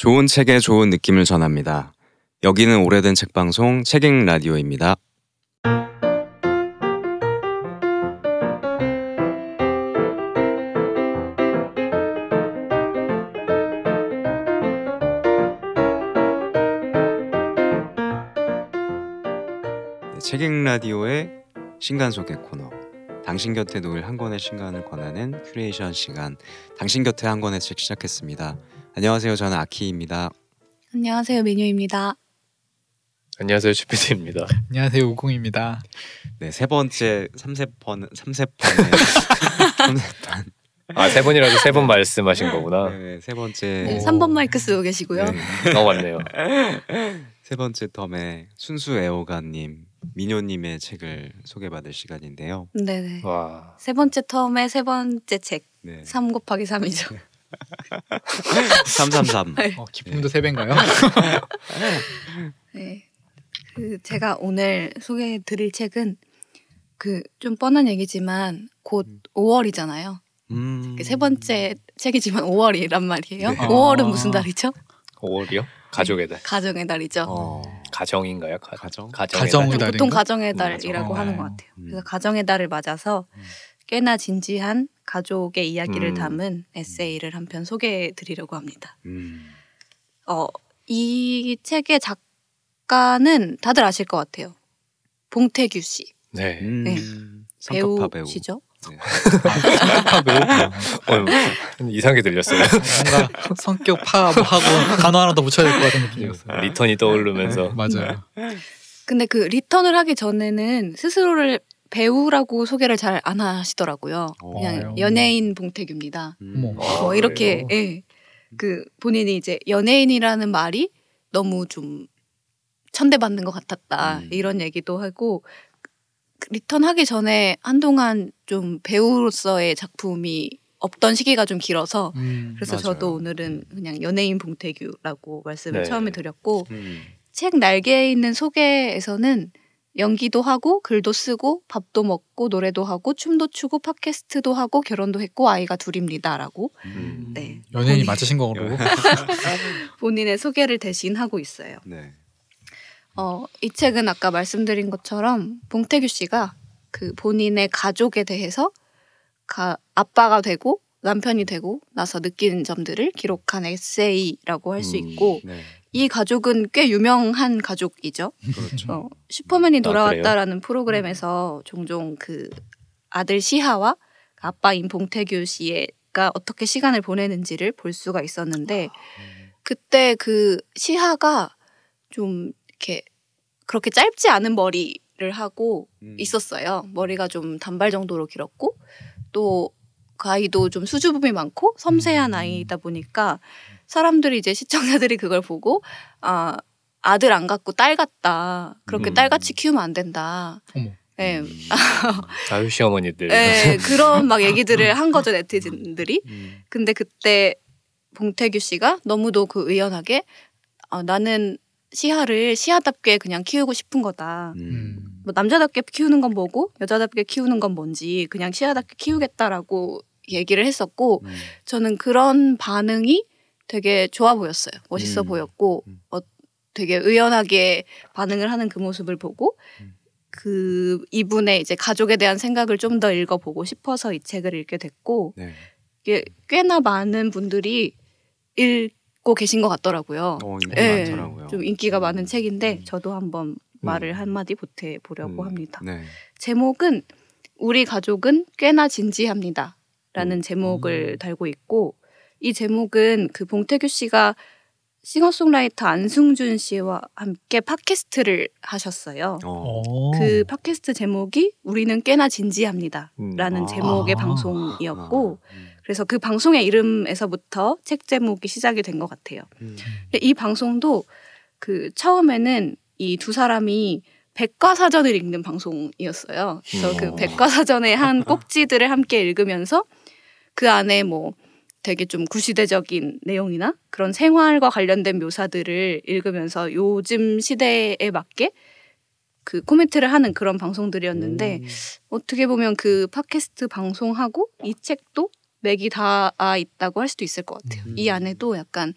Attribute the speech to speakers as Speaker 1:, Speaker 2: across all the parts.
Speaker 1: 좋은 책에 좋은 느낌을 전합니다. 여기는 오래된 책 방송 책읽 라디오입니다. 네, 책읽 라디오의 신간 소개 코너. 당신 곁에 놓일 한 권의 신간을 권하는 큐레이션 시간. 당신 곁에 한 권의 책 시작했습니다. 안녕하세요. 저는 아키입니다.
Speaker 2: 안녕하세요 미뉴입니다.
Speaker 3: 안녕하세요 주피디입니다.
Speaker 4: 안녕하세요 우공입니다.
Speaker 1: 네, 세 번째 삼세번 삼세판의 삼세판.
Speaker 3: 아세 번이라도 세 번 말씀하신 거구나.
Speaker 1: 네, 세 번째
Speaker 2: 네,
Speaker 4: 오.
Speaker 2: 3번 마이크 쓰고 계시고요.
Speaker 1: 네,
Speaker 3: 어 맞네요.
Speaker 1: 세 번째 텀에 순수 애호가님 미녀님의 책을 소개받을 시간인데요.
Speaker 2: 네, 네.
Speaker 3: 와
Speaker 2: 세 번째 텀의 세 번째 책
Speaker 1: 네,
Speaker 2: 3 곱하기 3이죠.
Speaker 1: 삼삼삼.
Speaker 2: 네.
Speaker 4: 어, 기쁨도 세 배인가요?
Speaker 2: 네. 그 제가 오늘 소개해 드릴 책은 그 좀 뻔한 얘기지만 곧 5월이잖아요.
Speaker 1: 음.
Speaker 2: 세 번째 책이지만 5월이란 말이에요.
Speaker 1: 네.
Speaker 2: 5월은
Speaker 4: 아.
Speaker 2: 무슨 달이죠?
Speaker 3: 5월이요? 가족의 달.
Speaker 2: 가정의 달이죠.
Speaker 1: 어,
Speaker 3: 가정인가요? 가,
Speaker 1: 가정?
Speaker 3: 가정의
Speaker 4: 가정의
Speaker 3: 달.
Speaker 4: 달.
Speaker 2: 보통? 가정의
Speaker 1: 음,
Speaker 2: 달이라고
Speaker 4: 가정.
Speaker 2: 하는
Speaker 4: 네.
Speaker 2: 것 같아요.
Speaker 1: 음.
Speaker 2: 그래서 가정의 달을 맞아서
Speaker 1: 음.
Speaker 2: 꽤나 진지한 가족의 이야기를
Speaker 3: 음.
Speaker 2: 담은 에세이를 한 편 소개해 드리려고 합니다.
Speaker 1: 음.
Speaker 2: 어, 이 책의 작가는 다들 아실 것 같아요. 봉태규 씨.
Speaker 3: 네.
Speaker 1: 음.
Speaker 2: 네.
Speaker 1: 성격파 배우.
Speaker 2: 배우시죠?
Speaker 1: 네.
Speaker 4: 성격파 배우
Speaker 3: 어, 이상하게 들렸어요.
Speaker 4: 뭔가 성격 파하고 단어 하나 더 붙여야 될 것 같은 느낌이었어요.
Speaker 3: 리턴이 떠오르면서
Speaker 4: 네, 맞아요.
Speaker 2: 근데 그 리턴을 하기 전에는 스스로를 배우라고 소개를 잘 안 하시더라고요. 그냥
Speaker 4: 어.
Speaker 2: 연예인 봉태규입니다.
Speaker 1: 음.
Speaker 3: 아,
Speaker 2: 뭐 이렇게? 예. 그 본인이 이제 연예인이라는 말이 너무 좀 천대받는 것 같았다
Speaker 1: 음.
Speaker 2: 이런 얘기도 하고 그 리턴 하기 전에 한동안 좀 배우로서의 작품이 없던 시기가 좀 길어서
Speaker 4: 음,
Speaker 2: 그래서
Speaker 1: 맞아요.
Speaker 2: 저도 오늘은 그냥 연예인 봉태규라고 말씀을
Speaker 3: 네.
Speaker 2: 처음에 드렸고
Speaker 1: 음.
Speaker 2: 책 날개에 있는 소개에서는 연기도 하고 글도 쓰고 밥도 먹고 노래도 하고 춤도 추고 팟캐스트도 하고 결혼도 했고 아이가 둘입니다라고
Speaker 1: 음.
Speaker 2: 네.
Speaker 4: 연예인이
Speaker 2: 본인-
Speaker 4: 맞으신 거로.
Speaker 2: 본인의 소개를 대신 하고 있어요.
Speaker 1: 네.
Speaker 2: 어, 이 책은 아까 말씀드린 것처럼 봉태규 씨가 그 본인의 가족에 대해서 가, 아빠가 되고 남편이 되고 나서 느끼는 점들을 기록한 에세이라고 할수
Speaker 1: 음.
Speaker 2: 있고
Speaker 1: 네.
Speaker 2: 이 가족은 꽤 유명한 가족이죠.
Speaker 1: 그렇죠.
Speaker 2: 어, 슈퍼맨이
Speaker 3: 아,
Speaker 2: 돌아왔다라는 프로그램에서 종종 그 아들 시하와 아빠인 봉태규 씨가 어떻게 시간을 보내는지를 볼 수가 있었는데 그때 그 시하가 좀 이렇게 그렇게 짧지 않은 머리를 하고
Speaker 1: 음.
Speaker 2: 있었어요. 머리가 좀 단발 정도로 길었고 또 그 아이도 좀 수줍음이 많고 섬세한
Speaker 4: 음.
Speaker 2: 아이다 보니까 사람들이 이제 시청자들이 그걸 보고 아 아들 안 갖고 딸 같다. 그렇게
Speaker 3: 음.
Speaker 2: 딸같이 키우면 안 된다.
Speaker 4: 어머.
Speaker 2: 예.
Speaker 1: 음.
Speaker 3: 아유 시어머니들.
Speaker 2: 예, 그런 막 얘기들을 한 거죠 네티즌들이.
Speaker 1: 음.
Speaker 2: 근데 그때 봉태규 씨가 너무도 그 의연하게 아, 나는 시아를 시아답게 그냥 키우고 싶은 거다.
Speaker 1: 음.
Speaker 4: 음.
Speaker 2: 뭐 남자답게 키우는 건 뭐고 여자답게 키우는 건 뭔지 그냥 시아답게 키우겠다라고 얘기를 했었고
Speaker 1: 음.
Speaker 2: 저는 그런 반응이 되게 좋아 보였어요. 멋있어
Speaker 1: 음.
Speaker 2: 보였고
Speaker 1: 음.
Speaker 2: 어, 되게 의연하게 반응을 하는 그 모습을 보고
Speaker 1: 음.
Speaker 2: 그 이분의 이제 가족에 대한 생각을 좀 더 읽어보고 싶어서 이 책을 읽게 됐고
Speaker 1: 네.
Speaker 2: 이게 꽤나 많은 분들이 읽고 계신 것 같더라고요.
Speaker 1: 어, 인기
Speaker 2: 예,
Speaker 1: 많더라고요.
Speaker 2: 좀 인기가 많은 책인데
Speaker 1: 음.
Speaker 2: 저도 한번 말을 한마디 보태 보려고
Speaker 1: 음.
Speaker 2: 합니다.
Speaker 1: 네.
Speaker 2: 제목은 우리 가족은 꽤나 진지합니다. 라는
Speaker 1: 음.
Speaker 2: 제목을
Speaker 4: 음.
Speaker 2: 달고 있고 이 제목은 그 봉태규 씨가 싱어송라이터 안승준 씨와 함께 팟캐스트를 하셨어요.
Speaker 1: 어.
Speaker 4: 어.
Speaker 2: 그 팟캐스트 제목이 우리는 꽤나 진지합니다.
Speaker 3: 음.
Speaker 2: 라는
Speaker 1: 아.
Speaker 2: 제목의
Speaker 4: 아.
Speaker 2: 방송이었고
Speaker 1: 음.
Speaker 2: 그래서 그 방송의 이름에서부터 책 제목이 시작이 된 것 같아요.
Speaker 1: 음.
Speaker 2: 근데 이 방송도 그 처음에는 이 두 사람이 백과사전을 읽는 방송이었어요. 그래서
Speaker 3: 음.
Speaker 2: 그 백과사전의 한 꼭지들을 함께 읽으면서 그 안에 뭐 되게 좀 구시대적인 내용이나 그런 생활과 관련된 묘사들을 읽으면서 요즘 시대에 맞게 그 코멘트를 하는 그런 방송들이었는데
Speaker 1: 음.
Speaker 2: 어떻게 보면 그 팟캐스트 방송하고 이 책도 맥이 닿아 있다고 할 수도 있을 것 같아요.
Speaker 1: 음.
Speaker 2: 이 안에도 약간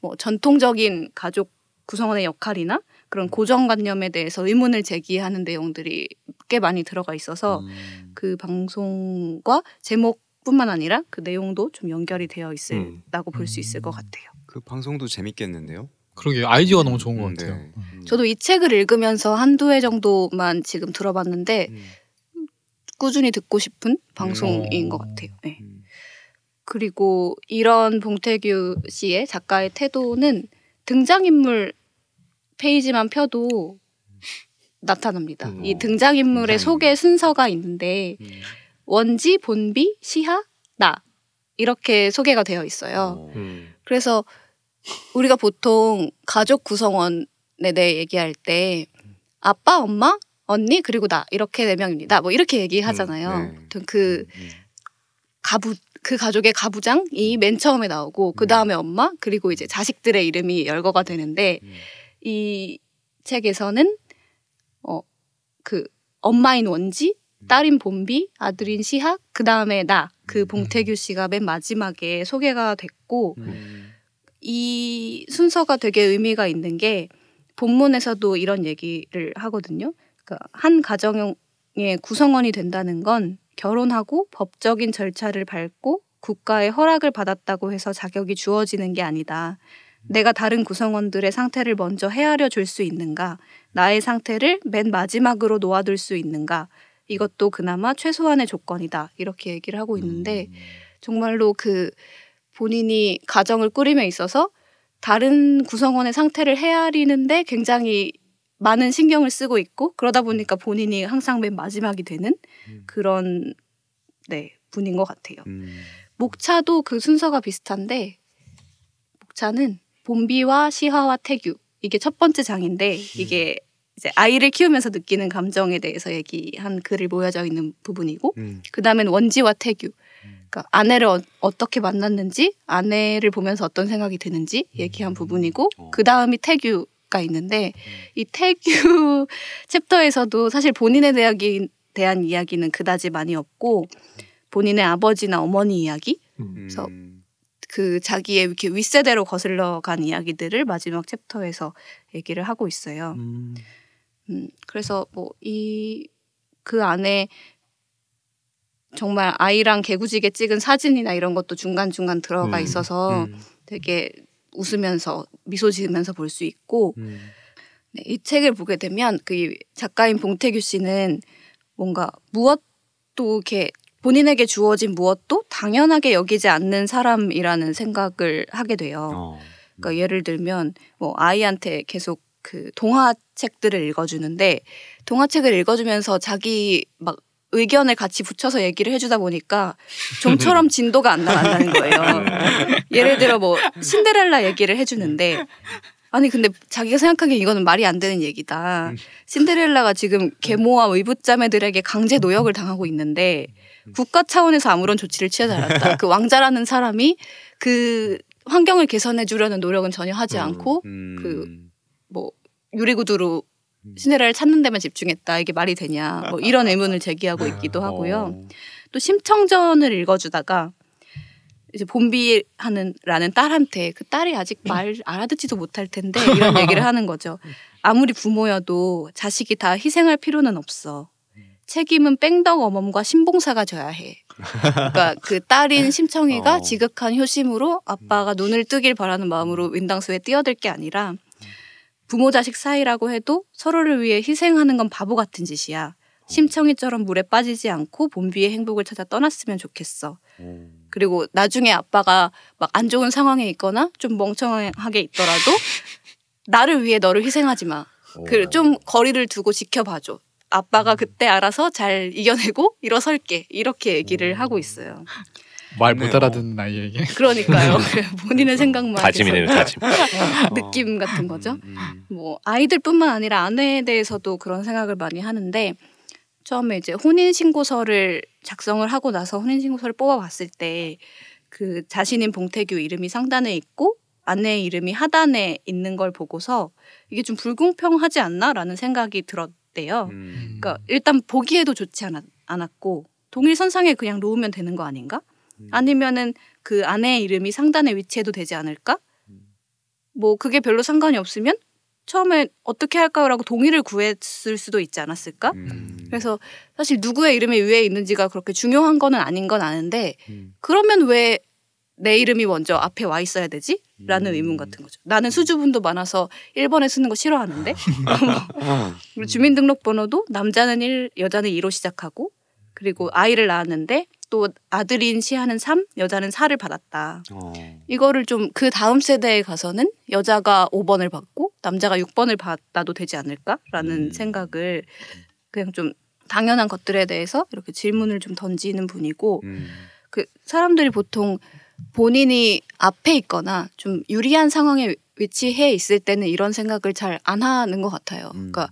Speaker 2: 뭐 전통적인 가족 구성원의 역할이나 그런 고정관념에 대해서 의문을 제기하는 내용들이 꽤 많이 들어가 있어서
Speaker 1: 음.
Speaker 2: 그 방송과 제목 뿐만 아니라 그 내용도 좀 연결이 되어 있다고 볼수 있을 것
Speaker 4: 음.
Speaker 2: 같아요.
Speaker 1: 그 방송도 재밌겠는데요.
Speaker 4: 그러게 아이디어가 너무 좋은 것
Speaker 1: 음,
Speaker 4: 같아요.
Speaker 1: 네. 음.
Speaker 2: 저도 이 책을 읽으면서 한두 회 정도만 지금 들어봤는데
Speaker 1: 음.
Speaker 2: 꾸준히 듣고 싶은 방송인
Speaker 4: 음.
Speaker 2: 것 같아요. 네.
Speaker 1: 음.
Speaker 2: 그리고 이런 봉태규 씨의 작가의 태도는 등장인물 페이지만 펴도 나타납니다.
Speaker 3: 음.
Speaker 2: 이 등장인물의
Speaker 1: 등장인물.
Speaker 2: 소개 순서가 있는데
Speaker 1: 음.
Speaker 2: 원지, 본비, 시하, 나 이렇게 소개가 되어 있어요.
Speaker 1: 어.
Speaker 3: 음.
Speaker 2: 그래서 우리가 보통 가족 구성원에 대해 얘기할 때 아빠, 엄마, 언니 그리고 나 이렇게 네 명입니다. 뭐 이렇게 얘기하잖아요.
Speaker 1: 네.
Speaker 2: 아무튼 그
Speaker 1: 음.
Speaker 2: 가부 그 가족의 가부장이 맨 처음에 나오고 그 다음에 엄마 그리고 이제 자식들의 이름이 열거가 되는데
Speaker 1: 음.
Speaker 2: 이 책에서는 어 그 엄마인 원지, 딸인 본비, 아들인 시학, 그 다음에 나그
Speaker 1: 음.
Speaker 2: 봉태규 씨가 맨 마지막에 소개가 됐고
Speaker 1: 음.
Speaker 2: 이 순서가 되게 의미가 있는 게 본문에서도 이런 얘기를 하거든요. 그러니까 한 가정의 구성원이 된다는 건 결혼하고 법적인 절차를 밟고 국가의 허락을 받았다고 해서 자격이 주어지는 게 아니다. 내가 다른 구성원들의 상태를 먼저 헤아려 줄 수 있는가? 나의 상태를 맨 마지막으로 놓아둘 수 있는가? 이것도 그나마 최소한의 조건이다. 이렇게 얘기를 하고 있는데
Speaker 1: 음.
Speaker 2: 정말로 그 본인이 가정을 꾸림에 있어서 다른 구성원의 상태를 헤아리는데 굉장히 많은 신경을 쓰고 있고 그러다 보니까 본인이 항상 맨 마지막이 되는
Speaker 1: 음.
Speaker 2: 그런 네 분인 것 같아요.
Speaker 1: 음.
Speaker 2: 목차도 그 순서가 비슷한데 목차는 본비와 시화와 태규 이게 첫 번째 장인데 이게 이제 아이를 키우면서 느끼는 감정에 대해서 얘기한 글을 모여져 있는 부분이고
Speaker 1: 음.
Speaker 2: 그 다음엔 원지와 태규.
Speaker 1: 음.
Speaker 2: 그러니까 아내를 어, 떻게 만났는지, 아내를 보면서 어떤 생각이 드는지 얘기한 부분이고,
Speaker 1: 어.
Speaker 2: 그 다음이 태규가 있는데, 이 태규 챕터에서도 사실 본인에 대한, 대한 이야기는 그다지 많이 없고, 본인의 아버지나 어머니 이야기,
Speaker 3: 음.
Speaker 2: 그래서
Speaker 1: 음.
Speaker 2: 그 자기의 이렇게 윗세대로 거슬러 간 이야기들을 마지막 챕터에서 얘기를 하고 있어요.
Speaker 1: 음.
Speaker 2: 음, 그래서 뭐 이 그 안에 정말 아이랑 개구지게 찍은 사진이나 이런 것도 중간 중간 들어가
Speaker 3: 음,
Speaker 2: 있어서
Speaker 1: 음.
Speaker 2: 되게 웃으면서 미소 지으면서 볼 수 있고
Speaker 1: 음.
Speaker 2: 네, 이 책을 보게 되면 그 작가인 봉태규 씨는 뭔가 무엇도 이렇게 본인에게 주어진 무엇도 당연하게 여기지 않는 사람이라는 생각을 하게 돼요.
Speaker 1: 어.
Speaker 2: 그러니까 예를 들면 뭐 아이한테 계속 그 동화책들을 읽어주는데 동화책을 읽어주면서 자기 막 의견을 같이 붙여서 얘기를 해주다 보니까 좀처럼 진도가 안 나간다는 거예요. 예를 들어 뭐 신데렐라 얘기를 해주는데 아니 근데 자기가 생각하기에 이거는 말이 안 되는 얘기다.
Speaker 1: 음.
Speaker 2: 신데렐라가 지금 계모와 의붓자매들에게 강제 노역을 당하고 있는데 국가 차원에서 아무런 조치를 취하지 않았다. 그 왕자라는 사람이 그 환경을 개선해 주려는 노력은 전혀 하지 않고
Speaker 1: 음.
Speaker 2: 그뭐 유리구두로
Speaker 1: 음.
Speaker 2: 신데렐라를 찾는 데만 집중했다. 이게 말이 되냐. 뭐 이런 의문을 제기하고 있기도 하고요.
Speaker 1: 어.
Speaker 2: 또 심청전을 읽어주다가 이제 봄비하는 라는 딸한테 그 딸이 아직 말 알아듣지도 못할 텐데 이런 얘기를 하는 거죠. 아무리 부모여도 자식이 다 희생할 필요는 없어. 책임은 뺑덕 어멈과 신봉사가 져야 해. 그러니까 그 딸인 심청이가
Speaker 1: 어.
Speaker 2: 지극한 효심으로 아빠가 눈을 뜨길 바라는 마음으로 윈당수에 뛰어들 게 아니라 부모 자식 사이라고 해도 서로를 위해 희생하는 건 바보 같은 짓이야. 심청이처럼 물에 빠지지 않고 봄비의 행복을 찾아 떠났으면 좋겠어.
Speaker 1: 어.
Speaker 2: 그리고 나중에 아빠가 막 안 좋은 상황에 있거나 좀 멍청하게 있더라도 나를 위해 너를 희생하지 마.
Speaker 1: 어.
Speaker 2: 그좀 거리를 두고 지켜봐줘. 아빠가 그때 알아서 잘 이겨내고 일어설게 이렇게 얘기를 하고 있어요.
Speaker 4: 말 못. 알아듣는 아이에게
Speaker 2: 그러니까요. 본인의 생각만
Speaker 3: 다짐이네요, 다짐.
Speaker 2: 느낌 같은 거죠.
Speaker 1: 음, 음.
Speaker 2: 뭐 아이들뿐만 아니라 아내에 대해서도 그런 생각을 많이 하는데 처음에 이제 혼인 신고서를 작성을 하고 나서 혼인 신고서를 뽑아봤을 때 그 자신인 봉태규 이름이 상단에 있고 아내의 이름이 하단에 있는 걸 보고서 이게 좀 불공평하지 않나라는 생각이 들었대요.
Speaker 1: 음.
Speaker 2: 그러니까 일단 보기에도 좋지 않았, 않았고 동일 선상에 그냥 놓으면 되는 거 아닌가?
Speaker 1: 음.
Speaker 2: 아니면은 그 아내의 이름이 상단에 위치해도 되지 않을까? 뭐 그게 별로 상관이 없으면 처음에 어떻게 할까요라고 동의를 구했을 수도 있지 않았을까?
Speaker 1: 음.
Speaker 2: 그래서 사실 누구의 이름이 위에 있는지가 그렇게 중요한 거는 아닌 건 아는데
Speaker 1: 음.
Speaker 2: 그러면 왜 내 이름이 먼저 앞에 와 있어야 되지? 라는
Speaker 1: 음.
Speaker 2: 의문 같은 거죠. 나는 수주분도 많아서 1번에 쓰는 거 싫어하는데
Speaker 1: 아,
Speaker 2: 그리고 주민등록번호도 남자는 1, 여자는 2로 시작하고 그리고 아이를 낳았는데 또 아들인 시하는 3, 여자는 4를 받았다.
Speaker 1: 어.
Speaker 2: 이거를 좀 그 다음 세대에 가서는 여자가 5번을 받고 남자가 6번을 받아도 되지 않을까라는
Speaker 1: 음.
Speaker 2: 생각을 그냥 좀 당연한 것들에 대해서 이렇게 질문을 좀 던지는 분이고
Speaker 1: 음.
Speaker 2: 그 사람들이 보통 본인이 앞에 있거나 좀 유리한 상황에 위치해 있을 때는 이런 생각을 잘 안 하는 것 같아요.
Speaker 1: 음.
Speaker 2: 그러니까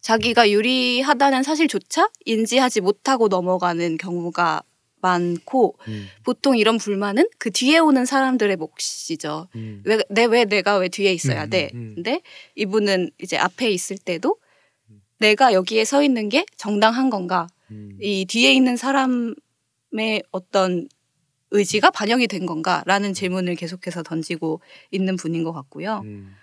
Speaker 2: 자기가 유리하다는 사실조차 인지하지 못하고 넘어가는 경우가 많고
Speaker 1: 음.
Speaker 2: 보통 이런 불만은 그 뒤에 오는 사람들의 몫이죠.
Speaker 1: 음.
Speaker 2: 왜, 내, 왜 내가 왜 뒤에 있어야
Speaker 4: 음,
Speaker 2: 돼?
Speaker 1: 음.
Speaker 2: 근데 이분은 이제 앞에 있을 때도 내가 여기에 서 있는 게 정당한 건가?
Speaker 1: 음.
Speaker 2: 이 뒤에 있는 사람의 어떤 의지가 반영이 된 건가라는 질문을 계속해서 던지고 있는 분인 것 같고요.
Speaker 1: 음.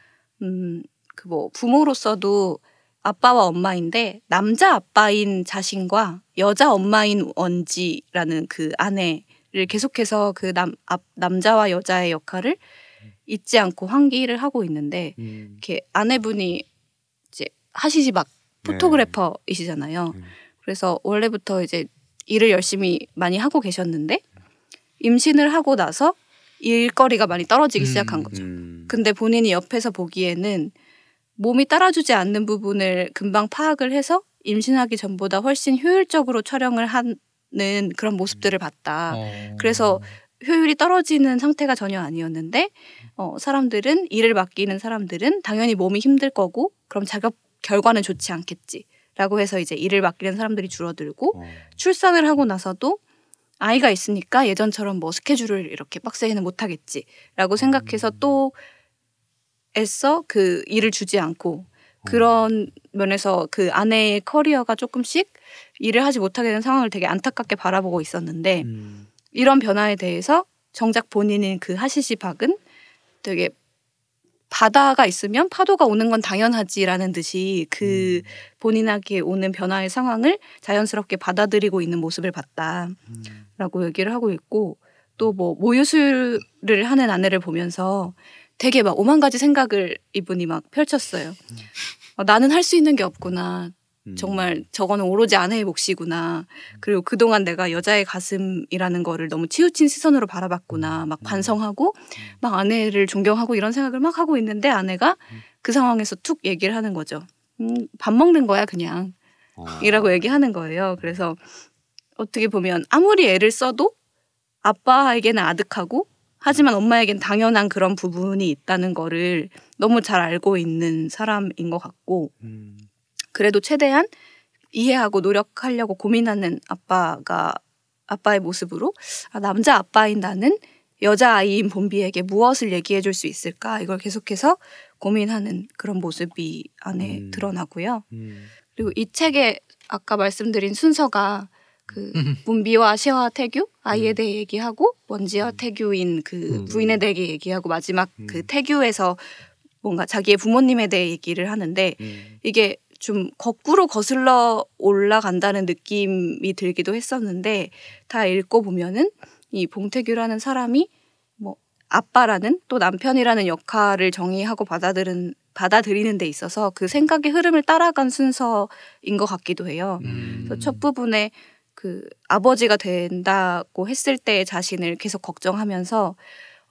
Speaker 2: 음, 그뭐 부모로서도 아빠와 엄마인데 남자 아빠인 자신과 여자 엄마인 원지라는 그 아내를 계속해서 그 남 남자와 여자의 역할을 잊지 않고 환기를 하고 있는데
Speaker 1: 음.
Speaker 2: 이렇게 아내분이 이제 하시지 막 포토그래퍼이시잖아요.
Speaker 1: 음.
Speaker 2: 그래서 원래부터 이제 일을 열심히 많이 하고 계셨는데 임신을 하고 나서 일거리가 많이 떨어지기
Speaker 4: 음,
Speaker 2: 시작한 거죠.
Speaker 1: 음.
Speaker 2: 근데 본인이 옆에서 보기에는 몸이 따라주지 않는 부분을 금방 파악을 해서 임신하기 전보다 훨씬 효율적으로 촬영을 하는 그런 모습들을 봤다.
Speaker 4: 어.
Speaker 2: 그래서 효율이 떨어지는 상태가 전혀 아니었는데 어, 사람들은 일을 맡기는 사람들은 당연히 몸이 힘들 거고 그럼 작업 결과는 좋지 않겠지라고 해서 이제 일을 맡기는 사람들이 줄어들고
Speaker 1: 어.
Speaker 2: 출산을 하고 나서도 아이가 있으니까 예전처럼 뭐 스케줄을 이렇게 빡세게는 못 하겠지라고 생각해서 또 애써 그 일을 주지 않고 그런 면에서 그 아내의 커리어가 조금씩 일을 하지 못하게 된 상황을 되게 안타깝게 바라보고 있었는데
Speaker 1: 음.
Speaker 2: 이런 변화에 대해서 정작 본인인 그 하시시 박은 되게 바다가 있으면 파도가 오는 건 당연하지라는 듯이 그 본인에게 오는 변화의 상황을 자연스럽게 받아들이고 있는 모습을 봤다라고 얘기를 하고 있고 또 뭐 모유수유를 하는 아내를 보면서 되게 막 오만 가지 생각을 이분이 막 펼쳤어요. 어, 나는 할 수 있는 게 없구나.
Speaker 1: 음.
Speaker 2: 정말 저거는 오로지 아내의 몫이구나. 그리고 그동안 내가 여자의 가슴이라는 거를 너무 치우친 시선으로 바라봤구나. 막 반성하고 막 아내를 존경하고 이런 생각을 막 하고 있는데 아내가 그 상황에서 툭 얘기를 하는 거죠. 음, 밥 먹는 거야 그냥.
Speaker 1: 어.
Speaker 2: 이라고 얘기하는 거예요. 그래서 어떻게 보면 아무리 애를 써도 아빠에게는 아득하고 하지만 엄마에겐 당연한 그런 부분이 있다는 거를 너무 잘 알고 있는 사람인 것 같고
Speaker 1: 음.
Speaker 2: 그래도 최대한 이해하고 노력하려고 고민하는 아빠가 아빠의 모습으로 아, 남자 아빠인 나는 여자 아이인 봄비에게 무엇을 얘기해 줄 수 있을까 이걸 계속해서 고민하는 그런 모습이 안에
Speaker 1: 음.
Speaker 2: 드러나고요.
Speaker 1: 음.
Speaker 2: 그리고 이 책에 아까 말씀드린 순서가 그
Speaker 4: 음.
Speaker 2: 문비와 시와 태규 아이에
Speaker 1: 음.
Speaker 2: 대해 얘기하고 원지와 태규인 그
Speaker 3: 음.
Speaker 2: 부인에 대해 얘기하고 마지막
Speaker 1: 음.
Speaker 2: 그 태규에서 뭔가 자기의 부모님에 대해 얘기를 하는데
Speaker 1: 음.
Speaker 2: 이게 좀 거꾸로 거슬러 올라간다는 느낌이 들기도 했었는데 다 읽고 보면은 이 봉태규라는 사람이 뭐 아빠라는 또 남편이라는 역할을 정의하고 받아들은 받아들이는 데 있어서 그 생각의 흐름을 따라간 순서인 것 같기도 해요.
Speaker 1: 음.
Speaker 2: 그래서 첫 부분에 그 아버지가 된다고 했을 때의 자신을 계속 걱정하면서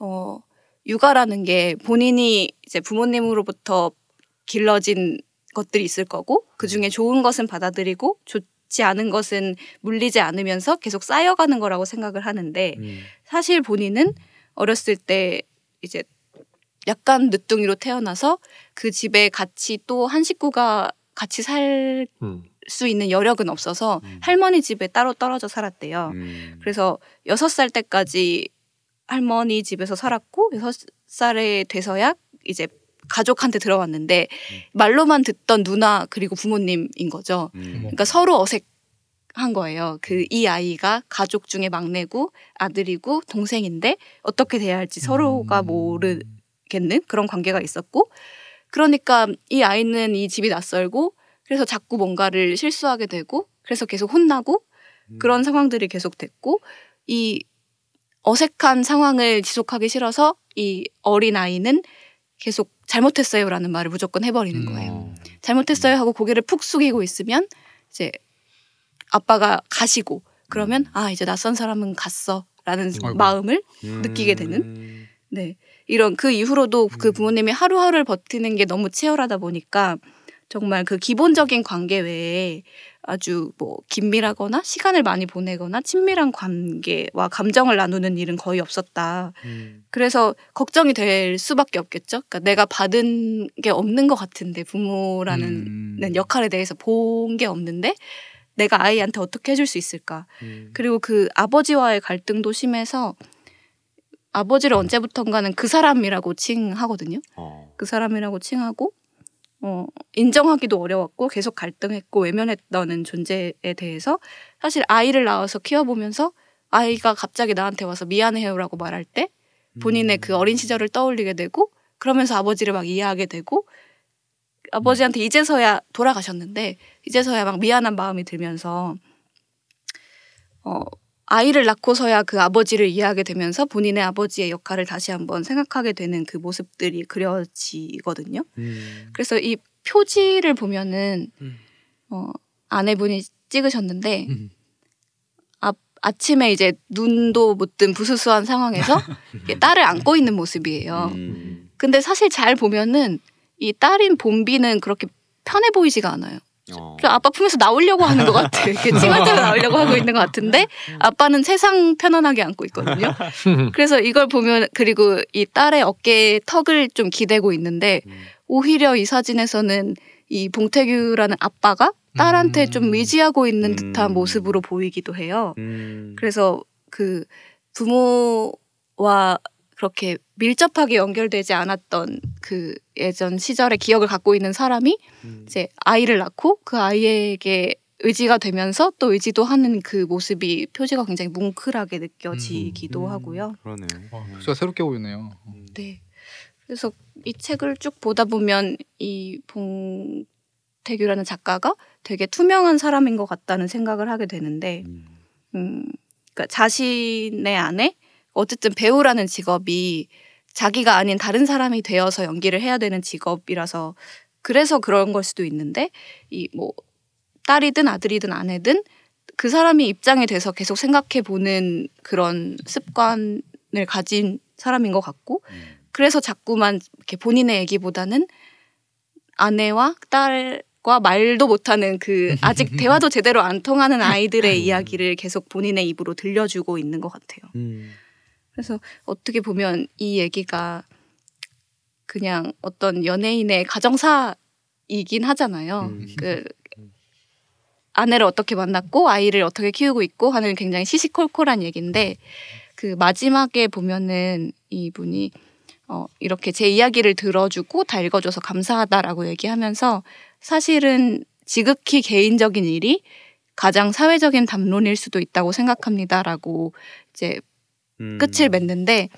Speaker 2: 어 육아라는 게 본인이 이제 부모님으로부터 길러진 것들이 있을 거고 그 중에 좋은 것은 받아들이고 좋지 않은 것은 물리지 않으면서 계속 쌓여가는 거라고 생각을 하는데
Speaker 1: 음.
Speaker 2: 사실 본인은 어렸을 때 이제 약간 늦둥이로 태어나서 그 집에 같이 또 한 식구가 같이 살 수
Speaker 3: 음.
Speaker 2: 있는 여력은 없어서
Speaker 1: 음.
Speaker 2: 할머니 집에 따로 떨어져 살았대요.
Speaker 1: 음.
Speaker 2: 그래서 여섯 살 때까지 할머니 집에서 살았고 여섯 살에 돼서야 이제 가족한테 들어왔는데 말로만 듣던 누나 그리고 부모님인 거죠.
Speaker 1: 음.
Speaker 2: 그러니까 서로 어색한 거예요. 그 이 아이가 가족 중에 막내고 아들이고 동생인데 어떻게 돼야 할지 서로가
Speaker 4: 음.
Speaker 2: 모르게 겠는 그런 관계가 있었고 그러니까 이 아이는 이 집이 낯설고 그래서 자꾸 뭔가를 실수하게 되고 그래서 계속 혼나고
Speaker 1: 음.
Speaker 2: 그런 상황들이 계속 됐고 이 어색한 상황을 지속하기 싫어서 이 어린 아이는 계속 잘못했어요라는 말을 무조건 해버리는
Speaker 4: 음.
Speaker 2: 거예요.
Speaker 1: 어.
Speaker 2: 잘못했어요 하고 고개를 푹 숙이고 있으면 이제 아빠가 가시고 그러면 아 이제 낯선 사람은 갔어라는
Speaker 4: 아이고.
Speaker 2: 마음을
Speaker 1: 음.
Speaker 2: 느끼게 되는? 네 이런 그 이후로도 그 부모님이 하루하루를 버티는 게 너무 치열하다 보니까 정말 그 기본적인 관계 외에 아주 뭐 긴밀하거나 시간을 많이 보내거나 친밀한 관계와 감정을 나누는 일은 거의 없었다.
Speaker 1: 음.
Speaker 2: 그래서 걱정이 될 수밖에 없겠죠. 그러니까 내가 받은 게 없는 것 같은데 부모라는
Speaker 4: 음.
Speaker 2: 역할에 대해서 본 게 없는데 내가 아이한테 어떻게 해줄 수 있을까?
Speaker 1: 음.
Speaker 2: 그리고 그 아버지와의 갈등도 심해서 아버지를 언제부턴가는 그 사람이라고 칭하거든요.
Speaker 1: 어.
Speaker 2: 그 사람이라고 칭하고 어, 인정하기도 어려웠고 계속 갈등했고 외면했다는 존재에 대해서 사실 아이를 낳아서 키워보면서 아이가 갑자기 나한테 와서 미안해요라고 말할 때 본인의 그 어린 시절을 떠올리게 되고 그러면서 아버지를 막 이해하게 되고 아버지한테 이제서야 돌아가셨는데 이제서야 막 미안한 마음이 들면서 어 아이를 낳고서야 그 아버지를 이해하게 되면서 본인의 아버지의 역할을 다시 한번 생각하게 되는 그 모습들이 그려지거든요.
Speaker 1: 음.
Speaker 2: 그래서 이 표지를 보면은
Speaker 1: 음.
Speaker 2: 어 아내분이 찍으셨는데
Speaker 4: 음.
Speaker 2: 아, 아침에 이제 눈도 못 뜬 부스스한 상황에서 딸을 안고 있는 모습이에요.
Speaker 1: 음.
Speaker 2: 근데 사실 잘 보면은 이 딸인 봄비는 그렇게 편해 보이지가 않아요.
Speaker 1: 어.
Speaker 2: 그 아빠 품에서 나오려고 하는 것 같아. 이렇게 찡얼대고 나오려고 하고 있는 것 같은데 아빠는 세상 편안하게 안고 있거든요. 그래서 이걸 보면 그리고 이 딸의 어깨에 턱을 좀 기대고 있는데
Speaker 1: 음.
Speaker 2: 오히려 이 사진에서는 이 봉태규라는 아빠가 딸한테
Speaker 4: 음.
Speaker 2: 좀 의지하고 있는 듯한
Speaker 1: 음.
Speaker 2: 모습으로 보이기도 해요.
Speaker 1: 음.
Speaker 2: 그래서 그 부모와 그렇게 밀접하게 연결되지 않았던 그 예전 시절의 기억을 갖고 있는 사람이
Speaker 1: 음.
Speaker 2: 이제 아이를 낳고 그 아이에게 의지가 되면서 또 의지도 하는 그 모습이 표지가 굉장히 뭉클하게 느껴지기도
Speaker 1: 음.
Speaker 2: 하고요.
Speaker 1: 그러네.
Speaker 4: 어, 표지가 새롭게 보이네요.
Speaker 1: 음.
Speaker 2: 네. 그래서 이 책을 쭉 보다 보면 이 봉태규라는 작가가 되게 투명한 사람인 것 같다는 생각을 하게 되는데,
Speaker 1: 음.
Speaker 2: 음, 그러니까 자신의 안에 어쨌든 배우라는 직업이 자기가 아닌 다른 사람이 되어서 연기를 해야 되는 직업이라서 그래서 그런 걸 수도 있는데 이 뭐 딸이든 아들이든 아내든 그 사람이 입장에 대해서 계속 생각해 보는 그런 습관을 가진 사람인 것 같고
Speaker 1: 음.
Speaker 2: 그래서 자꾸만 이렇게 본인의 얘기보다는 아내와 딸과 말도 못하는 그 아직 대화도 제대로 안 통하는 아이들의 이야기를 계속 본인의 입으로 들려주고 있는 것 같아요.
Speaker 1: 음.
Speaker 2: 그래서 어떻게 보면 이 얘기가 그냥 어떤 연예인의 가정사이긴 하잖아요.
Speaker 1: 음.
Speaker 2: 그 아내를 어떻게 만났고 아이를 어떻게 키우고 있고 하는 굉장히 시시콜콜한 얘기인데 그 마지막에 보면은 이분이 어 이렇게 제 이야기를 들어주고 다 읽어줘서 감사하다라고 얘기하면서 사실은 지극히 개인적인 일이 가장 사회적인 담론일 수도 있다고 생각합니다라고 이제
Speaker 1: 음.
Speaker 2: 끝을 맺는데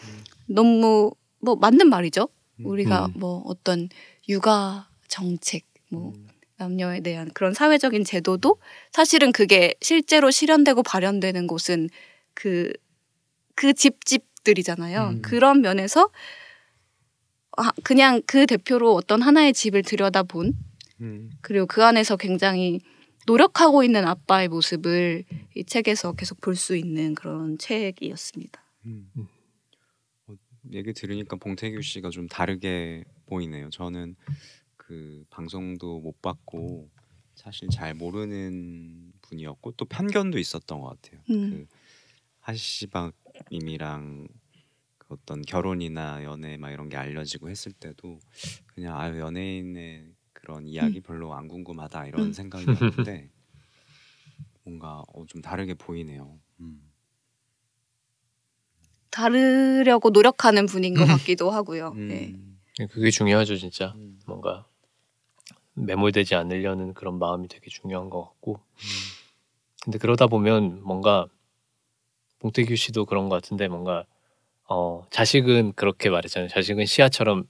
Speaker 2: 너무 뭐 맞는 말이죠. 우리가
Speaker 3: 음.
Speaker 2: 뭐 어떤 육아 정책 뭐
Speaker 1: 음.
Speaker 2: 남녀에 대한 그런 사회적인 제도도 사실은 그게 실제로 실현되고 발현되는 곳은 그, 그 집집들이잖아요.
Speaker 4: 음.
Speaker 2: 그런 면에서 아, 그냥 그 대표로 어떤 하나의 집을 들여다본
Speaker 1: 음.
Speaker 2: 그리고 그 안에서 굉장히 노력하고 있는 아빠의 모습을 이 책에서 계속 볼 수 있는 그런 책이었습니다.
Speaker 1: 음.
Speaker 3: 음.
Speaker 1: 어, 얘기 들으니까 봉태규 씨가 좀 다르게 보이네요. 저는 그 방송도 못 봤고 사실 잘 모르는 분이었고 또 편견도 있었던 것 같아요.
Speaker 2: 음.
Speaker 1: 그 하시박님이랑 그 어떤 결혼이나 연애 막 이런 게 알려지고 했을 때도 그냥 아유 연예인의 그런 이야기 별로 안 궁금하다 이런
Speaker 2: 음.
Speaker 1: 생각이었는데 뭔가 어, 좀 다르게 보이네요. 음.
Speaker 2: 다르려고 노력하는 분인 것 같기도 하고요.
Speaker 1: 음.
Speaker 2: 네.
Speaker 3: 그게 중요하죠 진짜.
Speaker 1: 음.
Speaker 3: 뭔가 매몰되지 않으려는 그런 마음이 되게 중요한 것 같고. 근데 그러다 보면 뭔가 봉태규 씨도 그런 것 같은데 뭔가 어 자식은 그렇게 말했잖아요. 자식은 시아처럼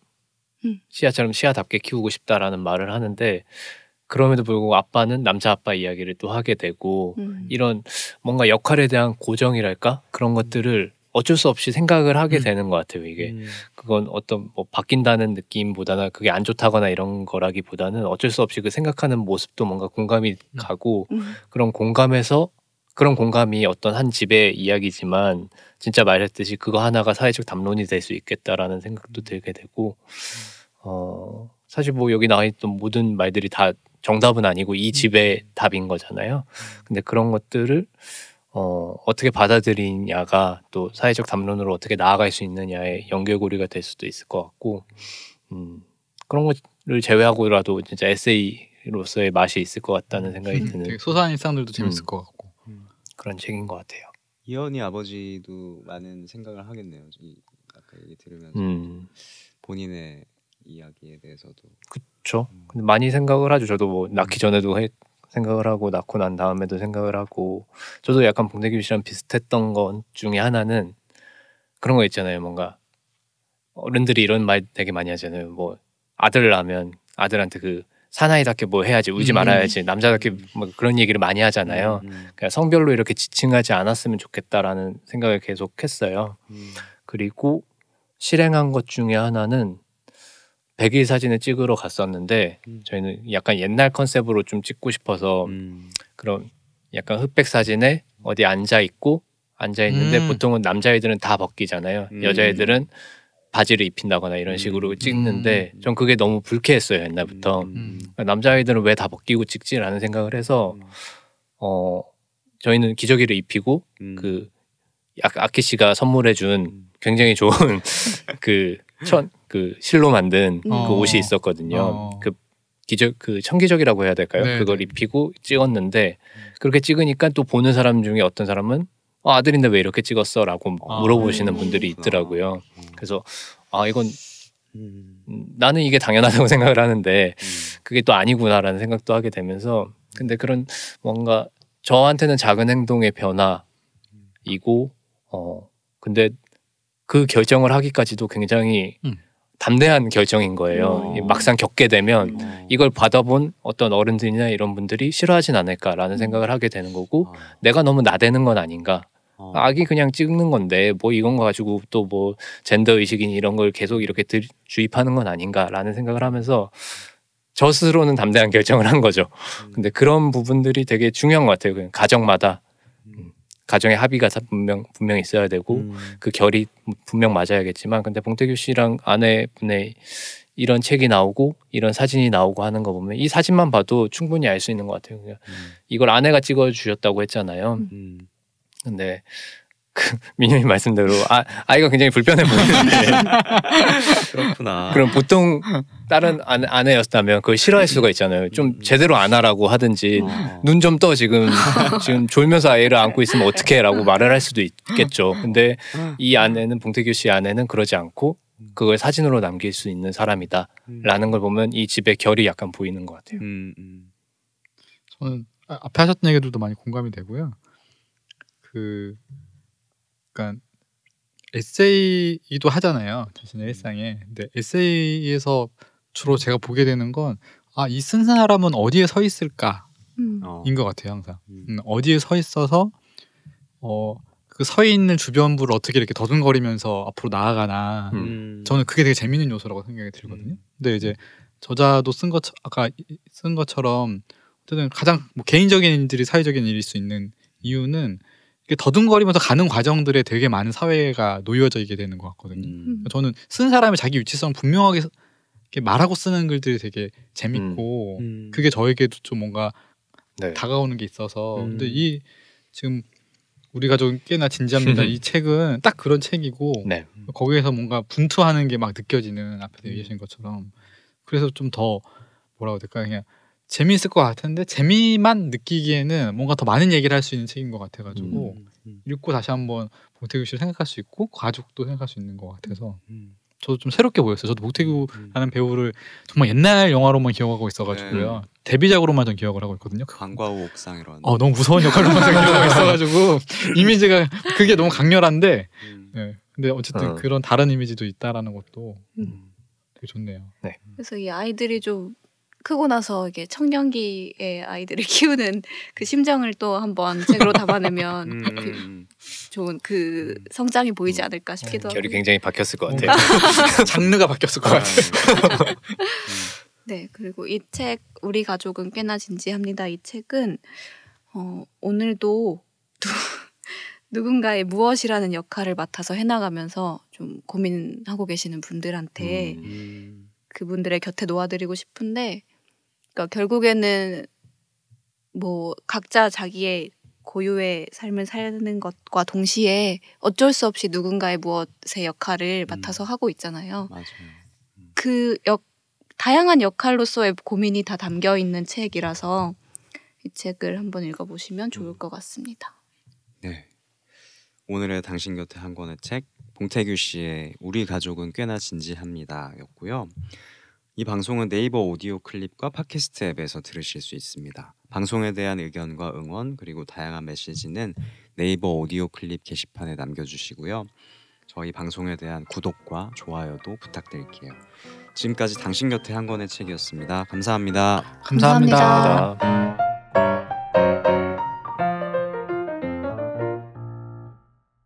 Speaker 2: 음.
Speaker 3: 시아처럼 시아답게 키우고 싶다라는 말을 하는데 그럼에도 불구하고 아빠는 남자 아빠 이야기를 또 하게 되고
Speaker 2: 음.
Speaker 3: 이런 뭔가 역할에 대한 고정이랄까 그런 것들을 어쩔 수 없이 생각을 하게
Speaker 4: 음.
Speaker 3: 되는 것 같아요. 이게
Speaker 1: 음.
Speaker 3: 그건 어떤 뭐 바뀐다는 느낌보다는 그게 안 좋다거나 이런 거라기보다는 어쩔 수 없이 그 생각하는 모습도 뭔가 공감이 가고
Speaker 2: 음.
Speaker 3: 그런 공감에서 그런 공감이 어떤 한 집의 이야기지만 진짜 말했듯이 그거 하나가 사회적 담론이 될 수 있겠다라는 생각도 들게 되고 어 사실 뭐 여기 나와 있던 모든 말들이 다 정답은 아니고 이 집의 답인 거잖아요. 근데 그런 것들을 어 어떻게 받아들이냐가 또 사회적 담론으로 어떻게 나아갈 수 있느냐의 연결고리가 될 수도 있을 것 같고 음 그런 것을 제외하고라도 진짜 에세이로서의 맛이 있을 것 같다는 생각이 드는
Speaker 4: 되게 소소한 일상들도 재밌을
Speaker 3: 음.
Speaker 4: 것 같고.
Speaker 3: 그런 책인 것 같아요.
Speaker 1: 이현이 아버지도 많은 생각을 하겠네요. 이 아까 얘기 들으면서
Speaker 3: 음.
Speaker 1: 본인의 이야기에 대해서도
Speaker 3: 그렇죠.
Speaker 1: 음.
Speaker 3: 근데 많이 생각을 하죠. 저도 뭐 낳기 전에도 해- 생각을 하고 낳고 난 다음에도 생각을 하고 저도 약간 봉대규 씨랑 비슷했던 것 중에 하나는 그런 거 있잖아요. 뭔가 어른들이 이런 말 되게 많이 하잖아요. 뭐 아들 낳으면 아들한테 그 사나이답게 뭐 해야지 울지
Speaker 4: 음.
Speaker 3: 말아야지 남자답게 뭐 그런 얘기를 많이 하잖아요.
Speaker 1: 음,
Speaker 3: 그러니까 성별로 이렇게 지칭하지 않았으면 좋겠다라는 생각을 계속 했어요.
Speaker 1: 음,
Speaker 3: 그리고 실행한 것 중에 하나는 백일 사진을 찍으러 갔었는데
Speaker 1: 음.
Speaker 3: 저희는 약간 옛날 컨셉으로 좀 찍고 싶어서
Speaker 1: 음,
Speaker 3: 그런 약간 흑백 사진에 어디 앉아 있고 앉아 있는데
Speaker 4: 음.
Speaker 3: 보통은 남자애들은 다 벗기잖아요.
Speaker 1: 음.
Speaker 3: 여자애들은 바지를 입힌다거나 이런
Speaker 1: 음.
Speaker 3: 식으로 찍는데 전 그게 너무 불쾌했어요 옛날부터.
Speaker 1: 음,
Speaker 3: 그러니까 남자아이들은 왜 다 벗기고 찍지라는 생각을 해서
Speaker 1: 음,
Speaker 3: 어 저희는 기저귀를 입히고
Speaker 1: 음,
Speaker 3: 그 아- 아키 씨가 선물해준
Speaker 1: 음,
Speaker 3: 굉장히 좋은 그 천 그 실로 만든
Speaker 2: 음.
Speaker 3: 그
Speaker 4: 어.
Speaker 3: 옷이 있었거든요.
Speaker 4: 어.
Speaker 3: 그 기적 그 청기적이라고 해야 될까요?
Speaker 4: 네,
Speaker 3: 그걸
Speaker 4: 네.
Speaker 3: 입히고 찍었는데 그렇게 찍으니까 또 보는 사람 중에 어떤 사람은 어, 아들인데 왜 이렇게 찍었어라고
Speaker 4: 아.
Speaker 3: 물어보시는
Speaker 2: 음.
Speaker 3: 분들이 있더라고요.
Speaker 1: 음,
Speaker 3: 그래서 아 이건
Speaker 1: 음,
Speaker 3: 음, 나는 이게 당연하다고 생각을 하는데
Speaker 1: 음,
Speaker 3: 그게 또 아니구나라는 생각도 하게 되면서 근데 그런 뭔가 저한테는 작은 행동의 변화이고 어 근데 그 결정을 하기까지도 굉장히
Speaker 4: 음.
Speaker 3: 담대한 결정인 거예요.
Speaker 1: 음.
Speaker 3: 이 막상 겪게 되면
Speaker 1: 어,
Speaker 3: 이걸 받아본 어떤 어른들이나 이런 분들이 싫어하진 않을까라는 생각을 하게 되는 거고
Speaker 1: 어,
Speaker 3: 내가 너무 나대는 건 아닌가
Speaker 1: 어,
Speaker 3: 아기 그냥 찍는 건데 뭐 이건 거 가지고 또 뭐 젠더 의식이니 이런 걸 계속 이렇게 들, 주입하는 건 아닌가라는 생각을 하면서 저 스스로는 담대한 결정을 한 거죠.
Speaker 1: 음,
Speaker 3: 근데 그런 부분들이 되게 중요한 것 같아요. 그냥 가정마다
Speaker 1: 음,
Speaker 3: 가정의 합의가 다 분명 분명 있어야 되고
Speaker 1: 음,
Speaker 3: 그 결이 분명 맞아야겠지만 근데 봉태규 씨랑 아내분의 이런 책이 나오고 이런 사진이 나오고 하는 거 보면 이 사진만 봐도 충분히 알 수 있는 것 같아요. 그냥
Speaker 1: 음,
Speaker 3: 이걸 아내가 찍어 주셨다고 했잖아요.
Speaker 1: 음,
Speaker 3: 근데 그 민영이 말씀대로 아 아이가 굉장히 불편해 보이는데
Speaker 1: 그렇구나.
Speaker 3: 그럼 보통 다른 아내, 아내였다면 그걸 싫어할 수가 있잖아요. 좀 제대로 안 하라고 하든지
Speaker 1: 어,
Speaker 3: 눈 좀 떠 지금 지금 졸면서 아이를 안고 있으면 어떡해라고 말을 할 수도 있겠죠. 근데 이 아내는 봉태규 씨 아내는 그러지 않고 그걸 사진으로 남길 수 있는 사람이다라는
Speaker 1: 음,
Speaker 3: 걸 보면 이 집의 결이 약간 보이는 것 같아요.
Speaker 1: 음, 음,
Speaker 4: 저는 아- 앞에 하셨던 얘기들도 많이 공감이 되고요. 그, 그러니까 에세이도 하잖아요. 자신의 일상에. 근데 에세이에서 주로 제가 보게 되는 건 아, 이 쓴 사람은 어디에 서 있을까인
Speaker 2: 음.
Speaker 1: 어,
Speaker 4: 것 같아요, 항상.
Speaker 1: 음,
Speaker 4: 음, 어디에 서 있어서 어, 그 서 있는 주변부를 어떻게 이렇게 더듬거리면서 앞으로 나아가나.
Speaker 1: 음,
Speaker 4: 저는 그게 되게 재밌는 요소라고 생각이 들거든요.
Speaker 1: 음.
Speaker 4: 근데 이제 저자도 쓴 것 아까 이- 쓴 것처럼 어쨌든 가장 뭐 개인적인 일들이 사회적인 일일 수 있는 이유는 더듬거리면서 가는 과정들에 되게 많은 사회가 놓여져 있게 되는 것 같거든요.
Speaker 1: 음,
Speaker 4: 저는 쓴 사람의 자기 위치성 분명하게 이렇게 말하고 쓰는 글들이 되게 재밌고
Speaker 1: 음,
Speaker 4: 그게 저에게도 좀 뭔가
Speaker 3: 네.
Speaker 4: 다가오는 게 있어서
Speaker 1: 음.
Speaker 4: 근데 이 지금 우리 가족은 꽤나 진지합니다. 이 책은 딱 그런 책이고
Speaker 3: 네.
Speaker 4: 거기에서 뭔가 분투하는 게 막 느껴지는 앞에서 얘기하신 것처럼 그래서 좀 더 뭐라고 해야 될까 그냥 재미있을 것 같은데 재미만 느끼기에는 뭔가 더 많은 얘기를 할 수 있는 책인 것 같아가지고
Speaker 1: 음, 음,
Speaker 4: 읽고 다시 한번 봉태규 씨를 생각할 수 있고 가족도 생각할 수 있는 것 같아서
Speaker 1: 음,
Speaker 4: 저도 좀 새롭게 보였어요. 저도 봉태규라는
Speaker 1: 음.
Speaker 4: 배우를 정말 옛날 영화로만 기억하고 있어가지고요. 데뷔작으로만 전 기억을 하고 있거든요.
Speaker 1: 광과우 옥상 이런.
Speaker 4: 어 너무 무서운 역할로만 전 기억하고 있어가지고 이미지가 그게 너무 강렬한데
Speaker 1: 음,
Speaker 4: 네. 근데 어쨌든
Speaker 3: 어.
Speaker 4: 그런 다른 이미지도 있다라는 것도
Speaker 2: 음.
Speaker 4: 되게 좋네요.
Speaker 2: 그래서 이 아이들이 좀 크고 나서 이게 청년기의 아이들을 키우는 그 심정을 또 한번 책으로 담아내면
Speaker 1: 음,
Speaker 2: 그
Speaker 1: 음,
Speaker 2: 좋은 그 성장이 보이지 않을까 싶기도 하고.
Speaker 3: 결이 굉장히 바뀌었을 것 같아요.
Speaker 4: 장르가 바뀌었을 것 같아요.
Speaker 2: 네, 그리고 이 책 우리 가족은 꽤나 진지합니다. 이 책은 어, 오늘도 누, 누군가의 무엇이라는 역할을 맡아서 해나가면서 좀 고민하고 계시는 분들한테
Speaker 1: 음.
Speaker 2: 그분들의 곁에 놓아드리고 싶은데, 그러니까 결국에는 뭐 각자 자기의 고유의 삶을 사는 것과 동시에 어쩔 수 없이 누군가의 무엇의 역할을 맡아서 하고 있잖아요.
Speaker 1: 맞아요.
Speaker 2: 그 역, 다양한 역할로서의 고민이 다 담겨 있는 책이라서 이 책을 한번 읽어보시면 좋을 것 같습니다.
Speaker 1: 네. 오늘의 당신 곁에 한 권의 책 봉태규 씨의 우리 가족은 꽤나 진지합니다였고요. 이 방송은 네이버 오디오 클립과 팟캐스트 앱에서 들으실 수 있습니다. 방송에 대한 의견과 응원 그리고 다양한 메시지는 네이버 오디오 클립 게시판에 남겨주시고요. 저희 방송에 대한 구독과 좋아요도 부탁드릴게요. 지금까지 당신 곁에 한 권의 책이었습니다. 감사합니다.
Speaker 2: 감사합니다.
Speaker 3: 감사합니다.